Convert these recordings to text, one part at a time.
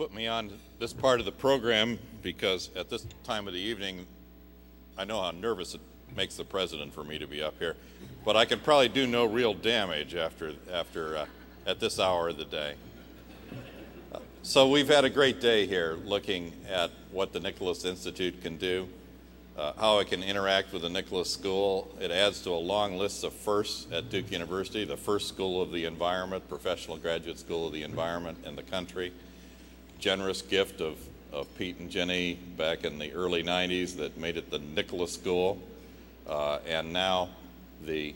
put me on this part of the program because at this time of the evening, I know how nervous it makes the president for me to be up here, but I can probably do no real damage after, after uh, at this hour of the day. So we've had a great day here looking at what the Nicholas Institute can do, uh, how it can interact with the Nicholas School. It adds to a long list of firsts at Duke University, the first school of the environment, professional graduate school of the environment in the country. Generous gift of, of Pete and Jenny back in the early 90s that made it the Nicholas School. Uh, and now the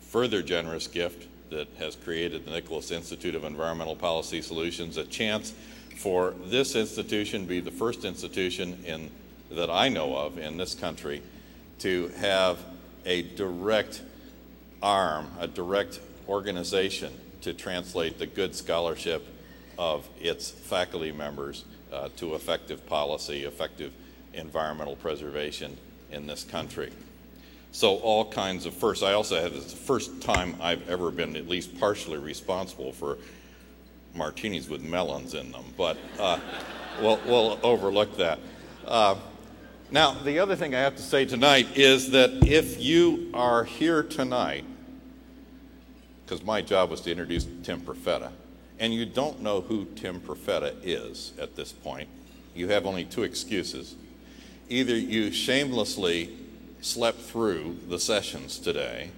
further generous gift that has created the Nicholas Institute of Environmental Policy Solutions, a chance for this institution to be the first institution in, that I know of in this country to have a direct arm, a direct organization to translate the good scholarship of its faculty members uh, to effective policy, effective environmental preservation in this country. So all kinds of firsts. I also had it's the first time I've ever been at least partially responsible for martinis with melons in them, but uh, we'll, we'll, overlook that. Uh, now, the other thing I have to say tonight is that if you are here tonight, because my job was to introduce Tim Profeta, and you don't know who Tim Profeta is at this point, you have only two excuses. Either you shamelessly slept through the sessions today,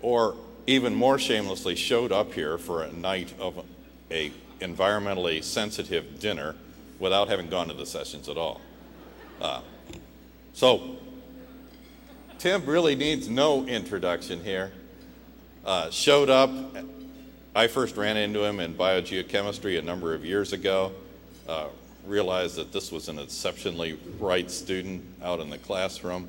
or even more shamelessly showed up here for a night of a environmentally sensitive dinner without having gone to the sessions at all. Uh, so, Tim really needs no introduction here. Uh, showed up. I first ran into him in biogeochemistry a number of years ago. Uh, realized that this was an exceptionally bright student out in the classroom.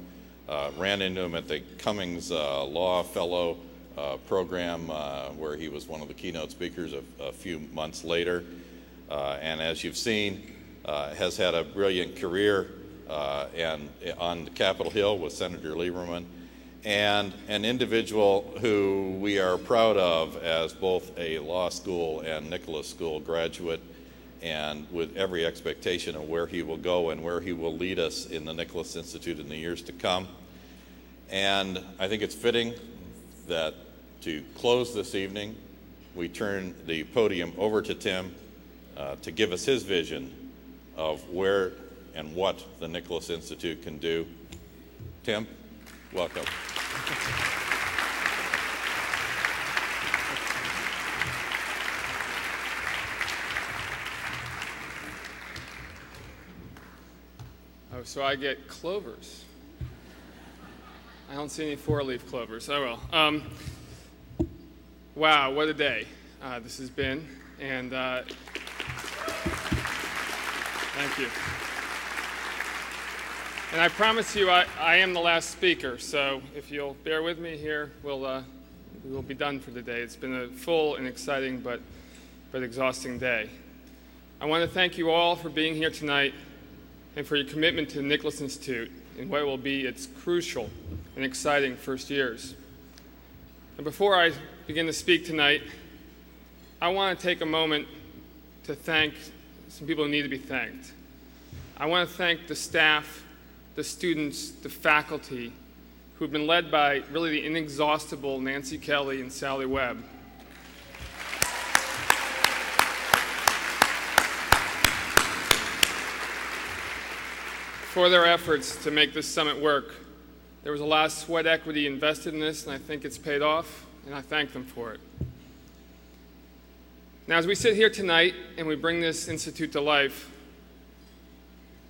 Uh, ran into him at the Cummings uh, Law Fellow uh, program, uh, where he was one of the keynote speakers a, a few months later. Uh, and as you've seen, has had a brilliant career and on Capitol Hill with Senator Lieberman, and an individual who we are proud of as both a law school and Nicholas School graduate and with every expectation of where he will go and where he will lead us in the Nicholas Institute in the years to come. And I think it's fitting that to close this evening, we turn the podium over to Tim uh, to give us his vision of where and what the Nicholas Institute can do. Tim, welcome. So I get clovers. I don't see any four-leaf clovers. Oh well. Um, wow, what a day uh, this has been, and uh, thank you. And I promise you, I, I am the last speaker, so if you'll bear with me here, we'll, uh, we will be done for the day. It's been a full and exciting but, but exhausting day. I want to thank you all for being here tonight and for your commitment to the Nicholas Institute in what will be its crucial and exciting first years. And before I begin to speak tonight, I want to take a moment to thank some people who need to be thanked. I want to thank the staff, the students, the faculty, who've been led by really the inexhaustible Nancy Kelly and Sally Webb. for their efforts to make this summit work. There was a lot of sweat equity invested in this, and I think it's paid off, and I thank them for it. Now, as we sit here tonight and we bring this institute to life,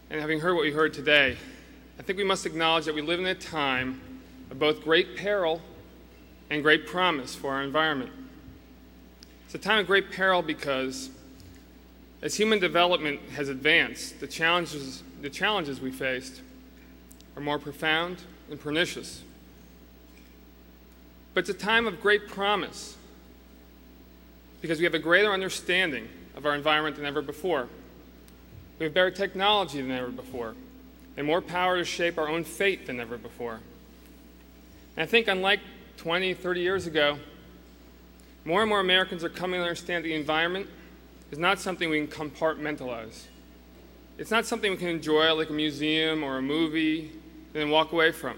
and having heard what we heard today, I think we must acknowledge that we live in a time of both great peril and great promise for our environment. It's a time of great peril because as human development has advanced, the challenges the challenges we faced are more profound and pernicious. But it's a time of great promise because we have a greater understanding of our environment than ever before. We have better technology than ever before, and more power to shape our own fate than ever before. And I think, unlike 20, 30 years ago, more and more Americans are coming to understand the environment is not something we can compartmentalize. It's not something we can enjoy like a museum or a movie and then walk away from.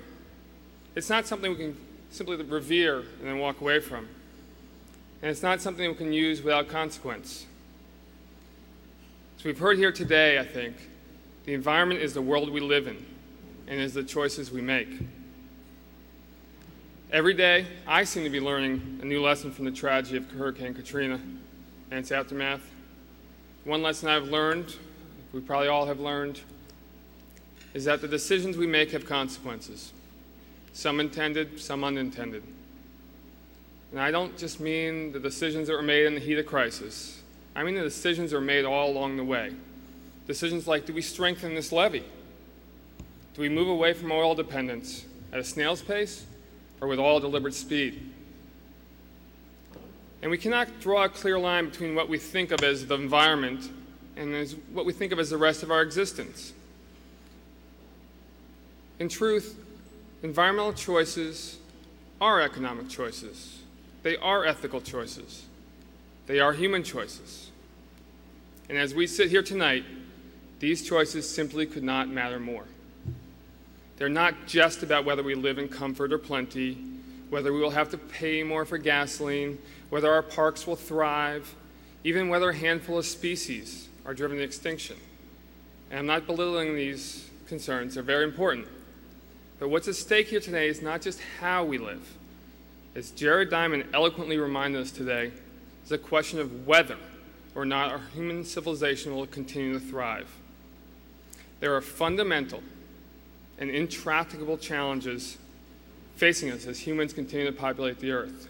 It's not something we can simply revere and then walk away from. And it's not something we can use without consequence. So we've heard here today, I think, the environment is the world we live in and is the choices we make. Every day, I seem to be learning a new lesson from the tragedy of Hurricane Katrina and its aftermath. One lesson I've learned, we probably all have learned, is that the decisions we make have consequences, some intended, some unintended. And I don't just mean the decisions that were made in the heat of crisis. I mean the decisions that were made all along the way. Decisions like do we strengthen this levee? Do we move away from oil dependence at a snail's pace or with all deliberate speed? And we cannot draw a clear line between what we think of as the environment and as what we think of as the rest of our existence. In truth, environmental choices are economic choices. They are ethical choices. They are human choices. And as we sit here tonight, these choices simply could not matter more. They're not just about whether we live in comfort or plenty, whether we will have to pay more for gasoline, whether our parks will thrive, even whether a handful of species are driven to extinction. And I'm not belittling these concerns, they're very important. But what's at stake here today is not just how we live. As Jared Diamond eloquently reminded us today, it's a question of whether or not our human civilization will continue to thrive. There are fundamental and intractable challenges facing us as humans continue to populate the earth.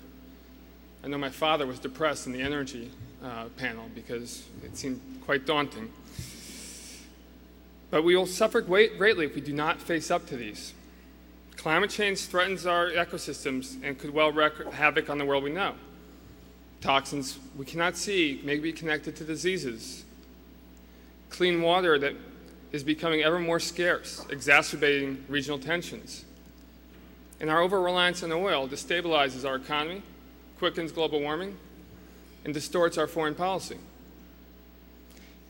I know my father was depressed in the energy uh, panel because it seemed quite daunting. But we will suffer greatly if we do not face up to these. Climate change threatens our ecosystems and could well wreak havoc on the world we know. Toxins we cannot see may be connected to diseases. Clean water that is becoming ever more scarce, exacerbating regional tensions. And our over reliance on oil destabilizes our economy, quickens global warming, and distorts our foreign policy.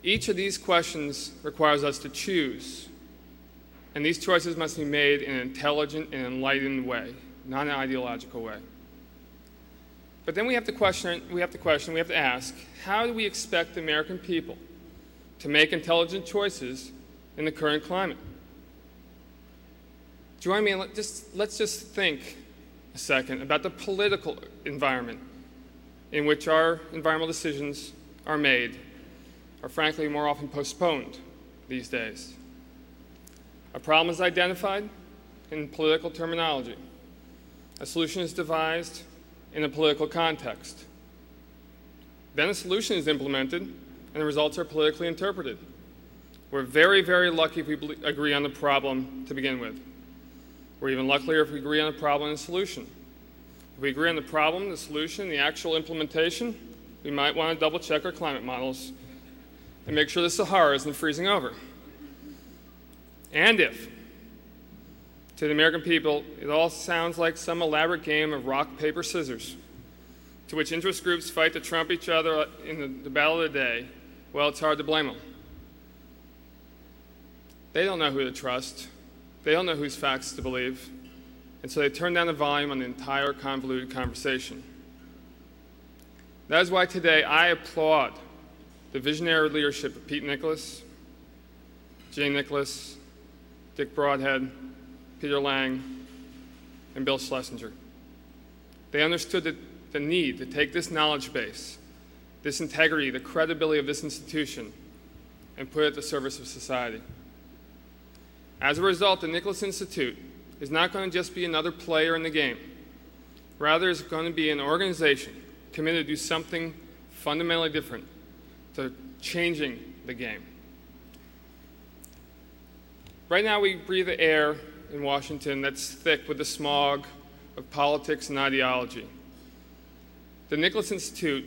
Each of these questions requires us to choose, and these choices must be made in an intelligent and enlightened way, not an ideological way. But then we have to question, we have to question, we have to ask, how do we expect the American people to make intelligent choices in the current climate. Join me and let just, let's just think a second about the political environment in which our environmental decisions are made, or frankly, more often postponed these days. A problem is identified in political terminology. A solution is devised in a political context. Then a solution is implemented, and the results are politically interpreted. We're very, very lucky if we agree on the problem to begin with. We're even luckier if we agree on the problem and the solution. If we agree on the problem, the solution, the actual implementation, we might want to double check our climate models and make sure the Sahara isn't freezing over. And if, to the American people, it all sounds like some elaborate game of rock, paper, scissors, to which interest groups fight to trump each other in the, the battle of the day, well, it's hard to blame them. They don't know who to trust. They don't know whose facts to believe. And so they turn down the volume on the entire convoluted conversation. That is why today I applaud the visionary leadership of Pete Nicholas, Jay Nicholas, Dick Brodhead, Peter Lang, and Bill Schlesinger. They understood the, the need to take this knowledge base, this integrity, the credibility of this institution, and put it at the service of society. As a result, the Nicholas Institute is not going to just be another player in the game. Rather, it's going to be an organization committed to do something fundamentally different, to changing the game. Right now, we breathe the air in Washington that's thick with the smog of politics and ideology. The Nicholas Institute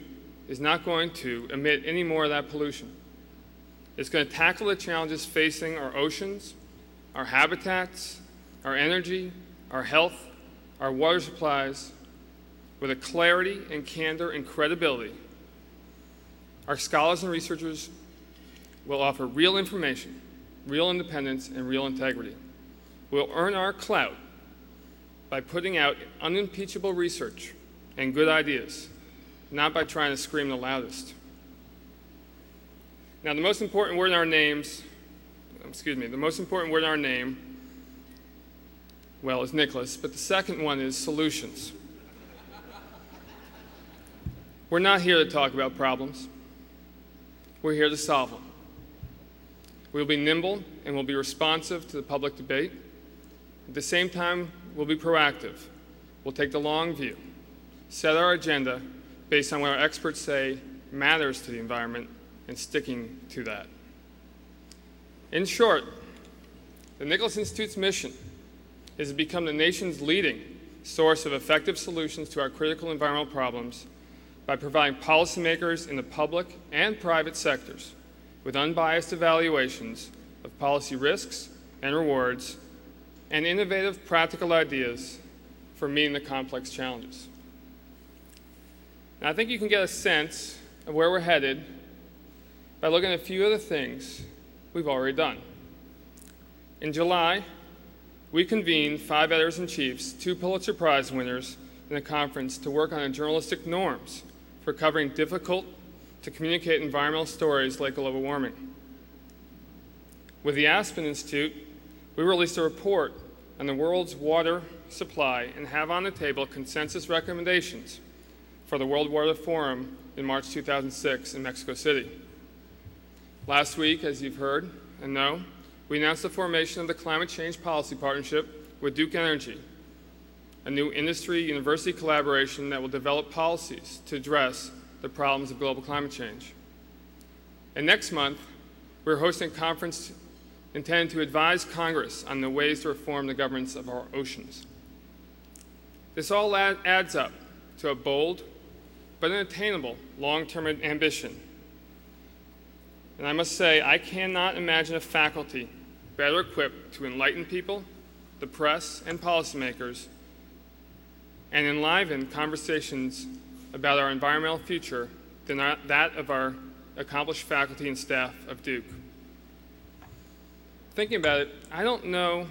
is not going to emit any more of that pollution. It's going to tackle the challenges facing our oceans, our habitats, our energy, our health, our water supplies with a clarity and candor and credibility Our scholars and researchers will offer real information, real independence, and real integrity. We'll earn our clout by putting out unimpeachable research and good ideas, not by trying to scream the loudest. Now, the most important word in our names, excuse me, the most important word in our name, well, is Nicholas, but the second one is solutions. We're not here to talk about problems. We're here to solve them. We'll be nimble and we'll be responsive to the public debate. At the same time, we'll be proactive. We'll take the long view, set our agenda based on what our experts say matters to the environment, and sticking to that. In short, the Nicholas Institute's mission is to become the nation's leading source of effective solutions to our critical environmental problems by providing policymakers in the public and private sectors with unbiased evaluations of policy risks and rewards and innovative practical ideas for meeting the complex challenges. Now, I think you can get a sense of where we're headed by looking at a few of the things we've already done. In July, we convened five editors in chiefs, two Pulitzer Prize winners, in a conference to work on journalistic norms for covering difficult to communicate environmental stories like global warming. With the Aspen Institute, we released a report on the world's water supply and have on the table consensus recommendations for the World Water Forum in March 2006 in Mexico City. Last week, as you've heard and know, we announced the formation of the Climate Change Policy Partnership with Duke Energy, a new industry university collaboration that will develop policies to address the problems of global climate change. And next month, we're hosting a conference intended to advise Congress on the ways to reform the governance of our oceans. This all adds up to a bold but attainable long term ambition. And I must say, I cannot imagine a faculty better equipped to enlighten people, the press, and policymakers and enliven conversations about our environmental future than that of our accomplished faculty and staff of Duke. Thinking about it, I don't know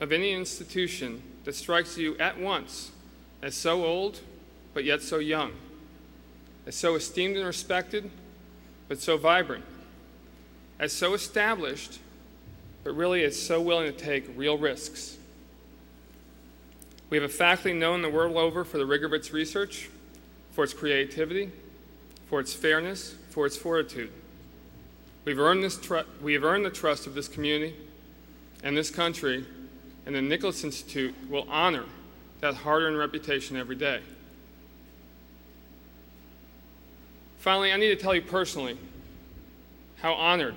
of any institution that strikes you at once as so old but yet so young, as so esteemed and respected but so vibrant, as so established but really as so willing to take real risks we have a faculty known the world over for the rigor of its research, for its creativity, for its fairness, for its fortitude. We've earned this tr- we have earned the trust of this community and this country, and the Nicholas Institute will honor that hard earned reputation every day. Finally, I need to tell you personally how honored,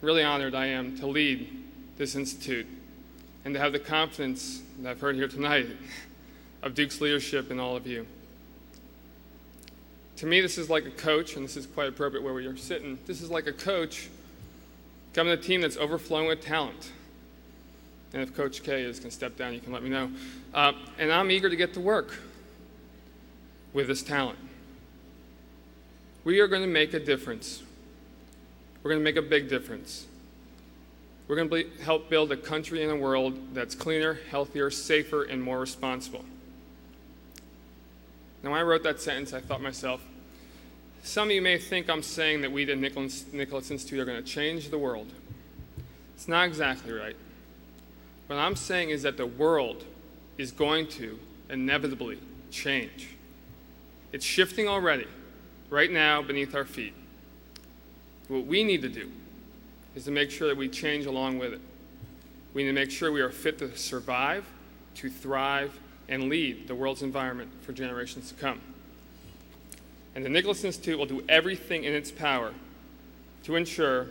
really honored I am to lead this institute and to have the confidence that I've heard here tonight of Duke's leadership and all of you. To me, this is like a coach, and this is quite appropriate where we are sitting. This is like a coach coming to a team that's overflowing with talent. And if Coach K is going to step down, you can let me know. Uh, and I'm eager to get to work with this talent. We are going to make a difference. We're going to make a big difference. We're going to help build a country and a world that's cleaner, healthier, safer, and more responsible. Now, when I wrote that sentence, I thought myself, some of you may think I'm saying that we at Nicholas, Nicholas Institute are going to change the world. It's not exactly right. What I'm saying is that the world is going to inevitably change. It's shifting already, right now, beneath our feet. What we need to do is to make sure that we change along with it. We need to make sure we are fit to survive, to thrive, and lead the world's environment for generations to come. And the Nicholas Institute will do everything in its power to ensure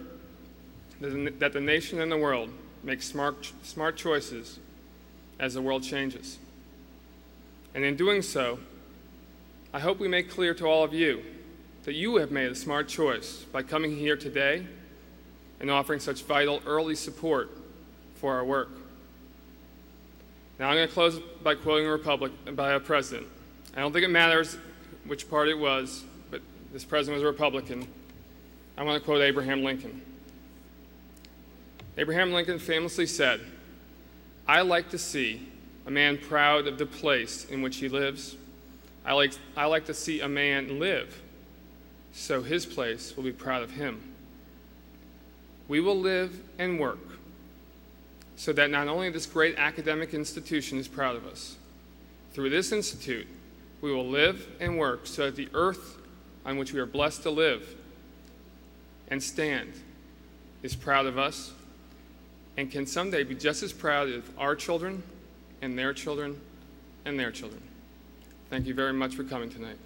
that the nation and the world make smart, smart choices as the world changes. And in doing so, I hope we make clear to all of you that you have made a smart choice by coming here today and offering such vital early support for our work. Now, I'm going to close by quoting a Republic by a president. I don't think it matters which party it was, but this president was a Republican, I want to quote Abraham Lincoln. Abraham Lincoln famously said, I like to see a man proud of the place in which he lives. I like, I like to see a man live, so his place will be proud of him. We will live and work so that not only this great academic institution is proud of us, through this institute, we will live and work so that the earth on which we are blessed to live and stand is proud of us and can someday be just as proud of our children and their children and their children. Thank you very much for coming tonight.